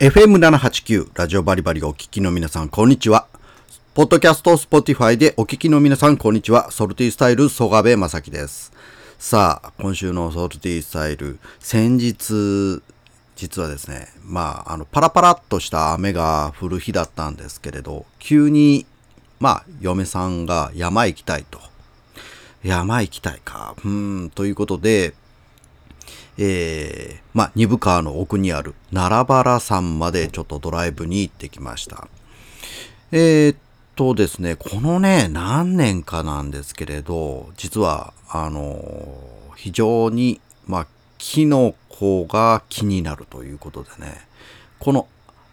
FM789 ラジオバリバリお聞きの皆さん、こんにちは。ポッドキャスト、 Spotify でお聞きの皆さん、こんにちは。ソルティスタイル、曽我部正樹です。さあ、今週のソルティスタイル、先日、実はですね、まあ、あの、パラパラっとした雨が降る日だったんですけれど、急に、まあ、嫁さんが山行きたいと。山行きたいか。うん、ということで、えー、まあ、二部川の奥にある奈良原山までちょっとドライブに行ってきました。えー、っとですね、このね、何年かなんですけれど、実は、あの、非常に、まあ、キノコが気になるということでね、この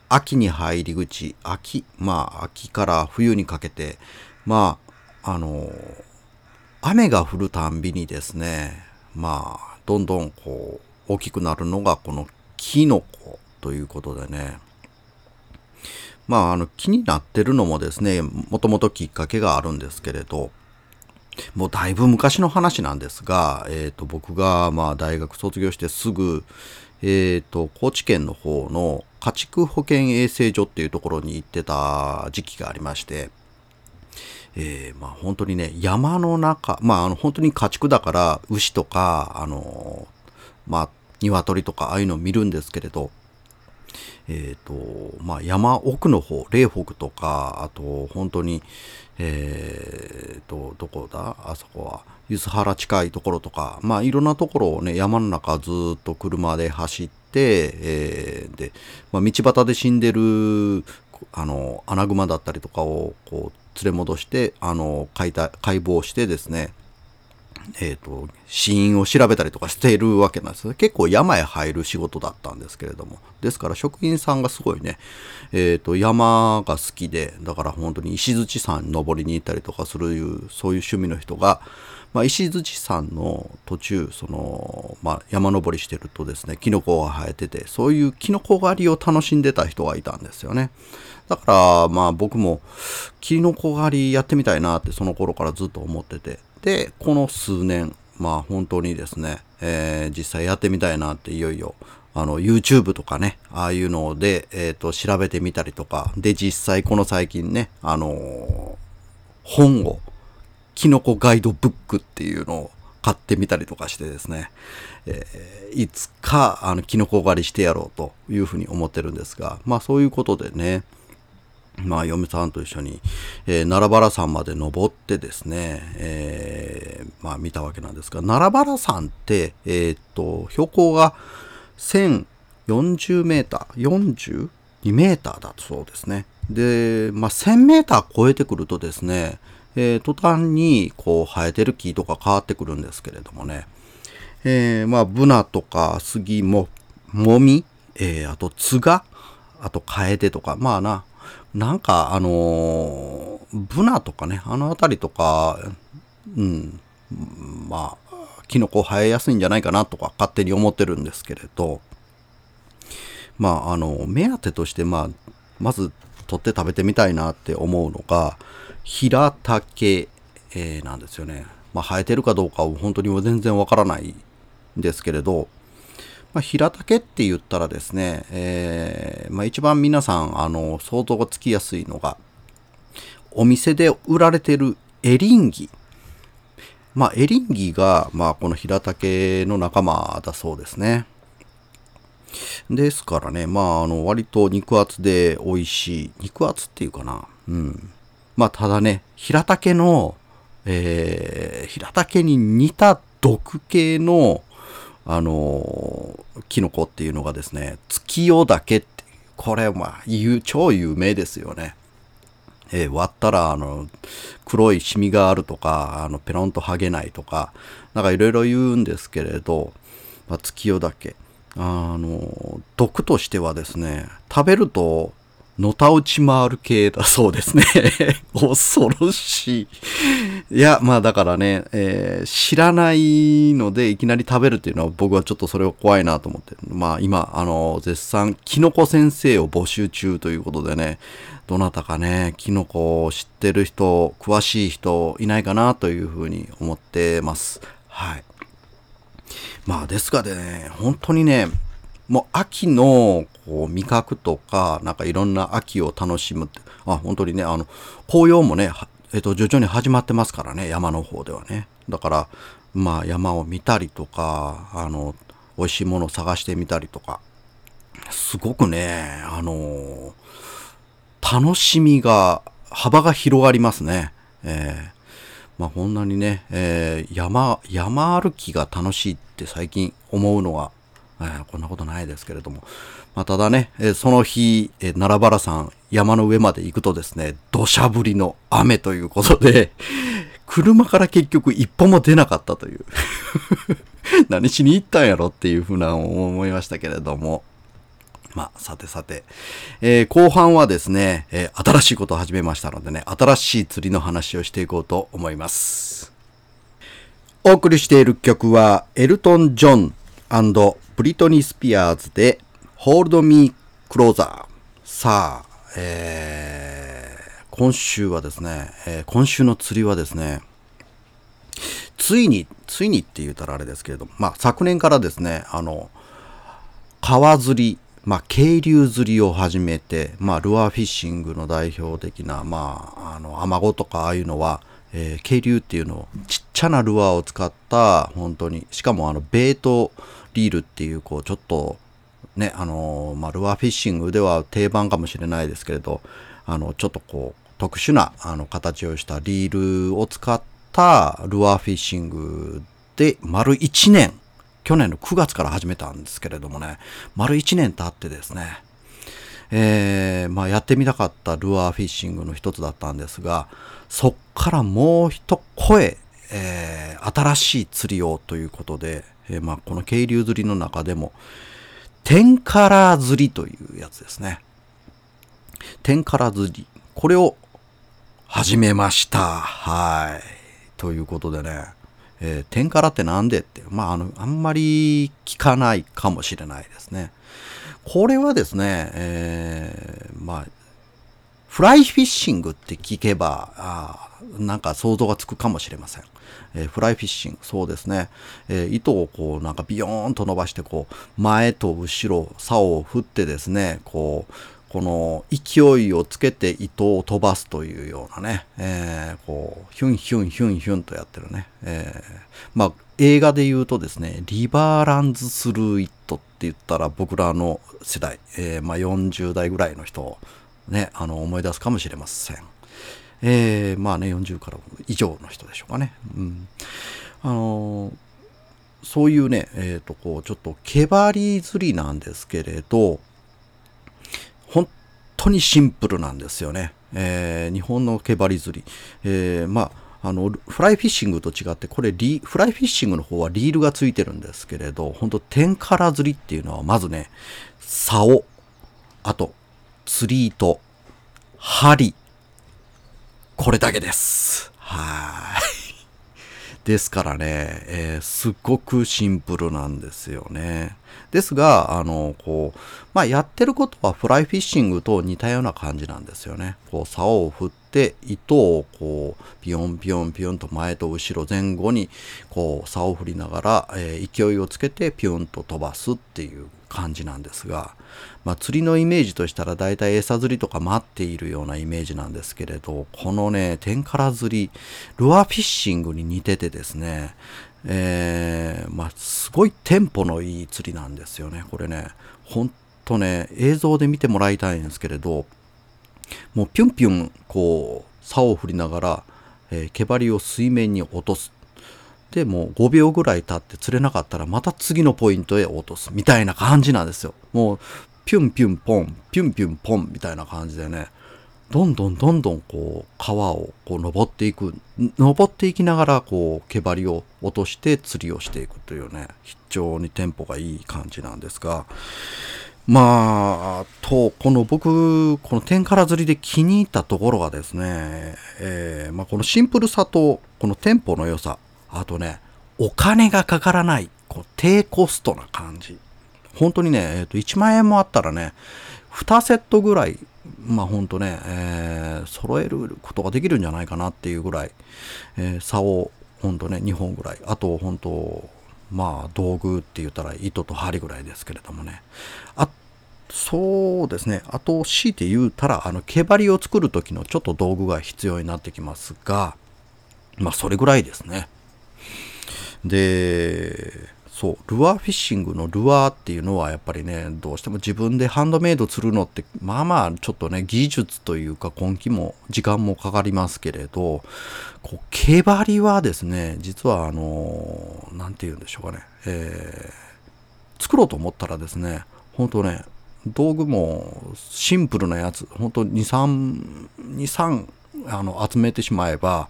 秋に入り口、秋、まあ、秋から冬にかけて、まあ、あの、雨が降るたんびにですね、まあ、どんどんこう大きくなるのがこのキノコということでね。まああの気になってるのもですねもともときっかけがあるんですけれどもうだいぶ昔の話なんですが、えー、と僕がまあ大学卒業してすぐ、えー、と高知県の方の家畜保健衛生所っていうところに行ってた時期がありましてえー、まあ本当にね、山の中、まああの本当に家畜だから牛とか、あのまあ鶏とかああいうのを見るんですけれど、えっ、ー、と、まあ山奥の方、霊北とか、あと本当に、えっ、ー、と、どこだ？あそこは、梼原近いところとか、まあいろんなところをね、山の中ずっと車で走って、えー、で、まあ道端で死んでる、あの、アナグマだったりとかを、こう、連れ戻して、あの、解体、解剖してですね、えっ、ー、と、死因を調べたりとかしているわけなんです結構山へ入る仕事だったんですけれども。ですから職員さんがすごいね、えっ、ー、と、山が好きで、だから本当に石槌山登りに行ったりとかする、そういう趣味の人が、まあ、石槌山の途中、その、まあ、山登りしてるとですね、キノコが生えてて、そういうキノコ狩りを楽しんでた人がいたんですよね。だから、まあ僕も、キノコ狩りやってみたいなってその頃からずっと思ってて。で、この数年、まあ本当にですね、えー、実際やってみたいなっていよいよ、あの、YouTube とかね、ああいうので、えっ、ー、と、調べてみたりとか、で、実際この最近ね、あのー、本を、キノコガイドブックっていうのを買ってみたりとかしてですね、えー、いつか、あの、キノコ狩りしてやろうというふうに思ってるんですが、まあそういうことでね、まあ、嫁さんと一緒に、えー、奈良原山まで登ってですね、えー、まあ、見たわけなんですが、奈良原山って、えー、っと、標高が1040メーター、42メーターだそうですね。で、まあ、1000メーター超えてくるとですね、えー、途端にこう生えてる木とか変わってくるんですけれどもね、えー、まあ、ブナとか杉も、もみ、えー、あとツガ、あとカエデとか、まあな、なんかあのブナとかね、あの辺りとか、うん、まあ、キノコ生えやすいんじゃないかなとか勝手に思ってるんですけれど、まあ、あの、目当てとして、まあ、まず取って食べてみたいなって思うのが、平竹、えー、なんですよね。まあ、生えてるかどうかは本当に全然わからないんですけれど、まあ、平竹って言ったらですね、えー、まあ、一番皆さん、あの、想像がつきやすいのが、お店で売られてるエリンギ。まあ、エリンギが、まあ、この平竹の仲間だそうですね。ですからね、まあ、あの、割と肉厚で美味しい。肉厚っていうかな。うん。まあ、ただね、平竹の、えー、平竹に似た毒系の、あのキノコっていうのがですね、月夜岳って、これまあ、超有名ですよね。えー、割ったら、あの、黒いシミがあるとか、あの、ペロンと剥げないとか、なんかいろいろ言うんですけれど、まあ、月夜岳。あの、毒としてはですね、食べるとのたうち回る系だそうですね。恐ろしい。いや、まあだからね、えー、知らないのでいきなり食べるっていうのは僕はちょっとそれは怖いなと思って。まあ今、あの、絶賛、キノコ先生を募集中ということでね、どなたかね、キノコを知ってる人、詳しい人いないかなというふうに思ってます。はい。まあですがね、本当にね、もう秋のこう味覚とか、なんかいろんな秋を楽しむって、あ、本当にね、あの、紅葉もね、えっと、徐々に始まってますからね、山の方ではね。だから、まあ山を見たりとか、あの、美味しいものを探してみたりとか、すごくね、あの楽しみが、幅が広がりますね。えー、まあこんなにね、えー、山、山歩きが楽しいって最近思うのは、えー、こんなことないですけれども。まあただね、えその日、え奈良原山、山の上まで行くとですね、土砂降りの雨ということで、車から結局一歩も出なかったという 何しに行ったんやろっていうふうな思いましたけれども。まあ、さてさて、えー、後半はですね、えー、新しいことを始めましたのでね、新しい釣りの話をしていこうと思います。お送りしている曲は、エルトン・ジョンブリトニー・スピアーズで、Hold Me Closer。さあ、えー、今週はですね、えー、今週の釣りはですね、ついに、ついにって言ったらあれですけれども、まあ昨年からですね、あの、川釣り、まあ、渓流釣りを始めて、まあ、ルアーフィッシングの代表的な、まあ、あの、アマゴとかああいうのは、えー、渓流っていうのをちっちゃなルアーを使った、本当に、しかもあの、ベートリールっていう、こう、ちょっと、ね、あの、まあ、ルアーフィッシングでは定番かもしれないですけれど、あの、ちょっとこう、特殊な、あの、形をしたリールを使ったルアーフィッシングで、丸1年、去年の9月から始めたんですけれどもね、丸1年経ってですね、えー、まあ、やってみたかったルアーフィッシングの一つだったんですが、そっからもう一声、えー、新しい釣りをということで、えー、まあ、この渓流釣りの中でも、テンカラ釣りというやつですね。テンカラ釣り。これを始めました。はい。ということでね、えー、天からってなんでって、まあ、あの、あんまり聞かないかもしれないですね。これはですね、えー、まあ、フライフィッシングって聞けば、あなんか想像がつくかもしれません。えー、フライフィッシング、そうですね。えー、糸をこうなんかビヨーンと伸ばして、こう、前と後ろ、竿を振ってですね、こう、この勢いをつけて糸を飛ばすというようなね、えー、こう、ヒュンヒュンヒュンヒュンとやってるね。えー、まあ、映画で言うとですね、リバーランズスルーイットって言ったら僕らの世代、えー、まあ、40代ぐらいの人ね、あの、思い出すかもしれません。えー、まあね、40から以上の人でしょうかね。うん。あのそういうね、えっ、ー、と、こう、ちょっと毛張り釣りなんですけれど、本当にシンプルなんですよね。えー、日本の毛針釣り。えー、まあ、あの、フライフィッシングと違って、これリ、フライフィッシングの方はリールがついてるんですけれど、本当天から釣りっていうのは、まずね、竿、あと、釣り糸、針、これだけです。はい。ですからね、えー、すっごくシンプルなんですよね。ですが、あの、こう、まあ、やってることはフライフィッシングと似たような感じなんですよね。こう、竿を振って、糸をこう、ピヨンピヨンピヨンと前と後ろ前後に、こう、竿を振りながら、えー、勢いをつけてピヨンと飛ばすっていう感じなんですが、まあ、釣りのイメージとしたら大体餌釣りとか待っているようなイメージなんですけれど、このね、天から釣り、ルアーフィッシングに似ててですね、えー、まあ、すごいテンポのいい釣りなんですよね。これね、ほんとね、映像で見てもらいたいんですけれど、もうピュンピュン、こう、竿を振りながら、えー、毛針を水面に落とす。でもう5秒ぐらい経って釣れなかったらまた次のポイントへ落とすみたいな感じなんですよ。もうピュンピュンポン、ピュンピュンポンみたいな感じでね、どんどんどんどんこう川をこう登っていく、登っていきながらこう毛針を落として釣りをしていくというね、非常にテンポがいい感じなんですが、まあ、と、この僕、この天から釣りで気に入ったところがですね、えー、まあ、このシンプルさと、このテンポの良さ、あとね、お金がかからない、こう低コストな感じ。本当にね、えー、と1万円もあったらね、2セットぐらい、まあ本当ね、えー、揃えることができるんじゃないかなっていうぐらい、えー、差を本当ね、2本ぐらい。あと本当、まあ道具って言ったら糸と針ぐらいですけれどもねあそうですねあと強いて言うたらあの毛針を作る時のちょっと道具が必要になってきますがまあそれぐらいですねでそうルアーフィッシングのルアーっていうのはやっぱりねどうしても自分でハンドメイドするのってまあまあちょっとね技術というか根気も時間もかかりますけれどこう毛針はですね実はあの何て言うんでしょうかね、えー、作ろうと思ったらですね本当ね道具もシンプルなやつ本当23 23あの集めてしまえば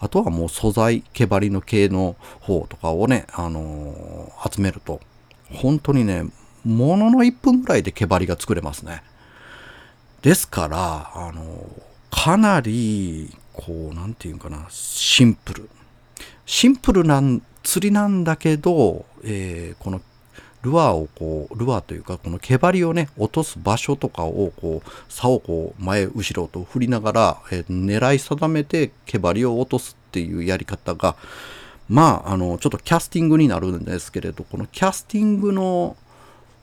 あとはもう素材、毛針の毛の方とかをね、あのー、集めると、本当にね、ものの1分ぐらいで毛針が作れますね。ですから、あのー、かなり、こう、なんていうかな、シンプル。シンプルな釣りなんだけど、えー、このルアーをこう、ルアーというか、この毛針をね、落とす場所とかを、こう、竿をこう、前、後ろと振りながら、えー、狙い定めて毛針を落とすっていうやり方が、まあ、あの、ちょっとキャスティングになるんですけれど、このキャスティングの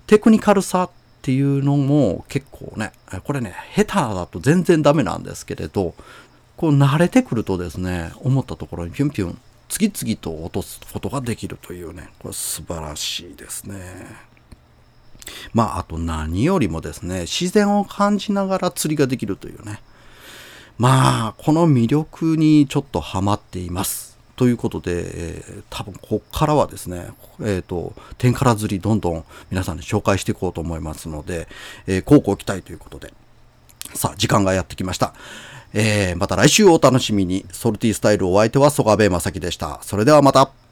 テクニカルさっていうのも結構ね、これね、下手だと全然ダメなんですけれど、こう慣れてくるとですね、思ったところにピュンピュン次々と落とすことができるというね、これ素晴らしいですね。まあ、あと何よりもですね、自然を感じながら釣りができるというね。まあ、この魅力にちょっとハマっています。ということで、えー、多分こっからはですね、えっ、ー、と、天から釣りどんどん皆さんに紹介していこうと思いますので、えー、こうご期待ということで。さあ、時間がやってきました。えー、また来週お楽しみに。ソルティスタイルお相手は曽我部正樹でした。それではまた。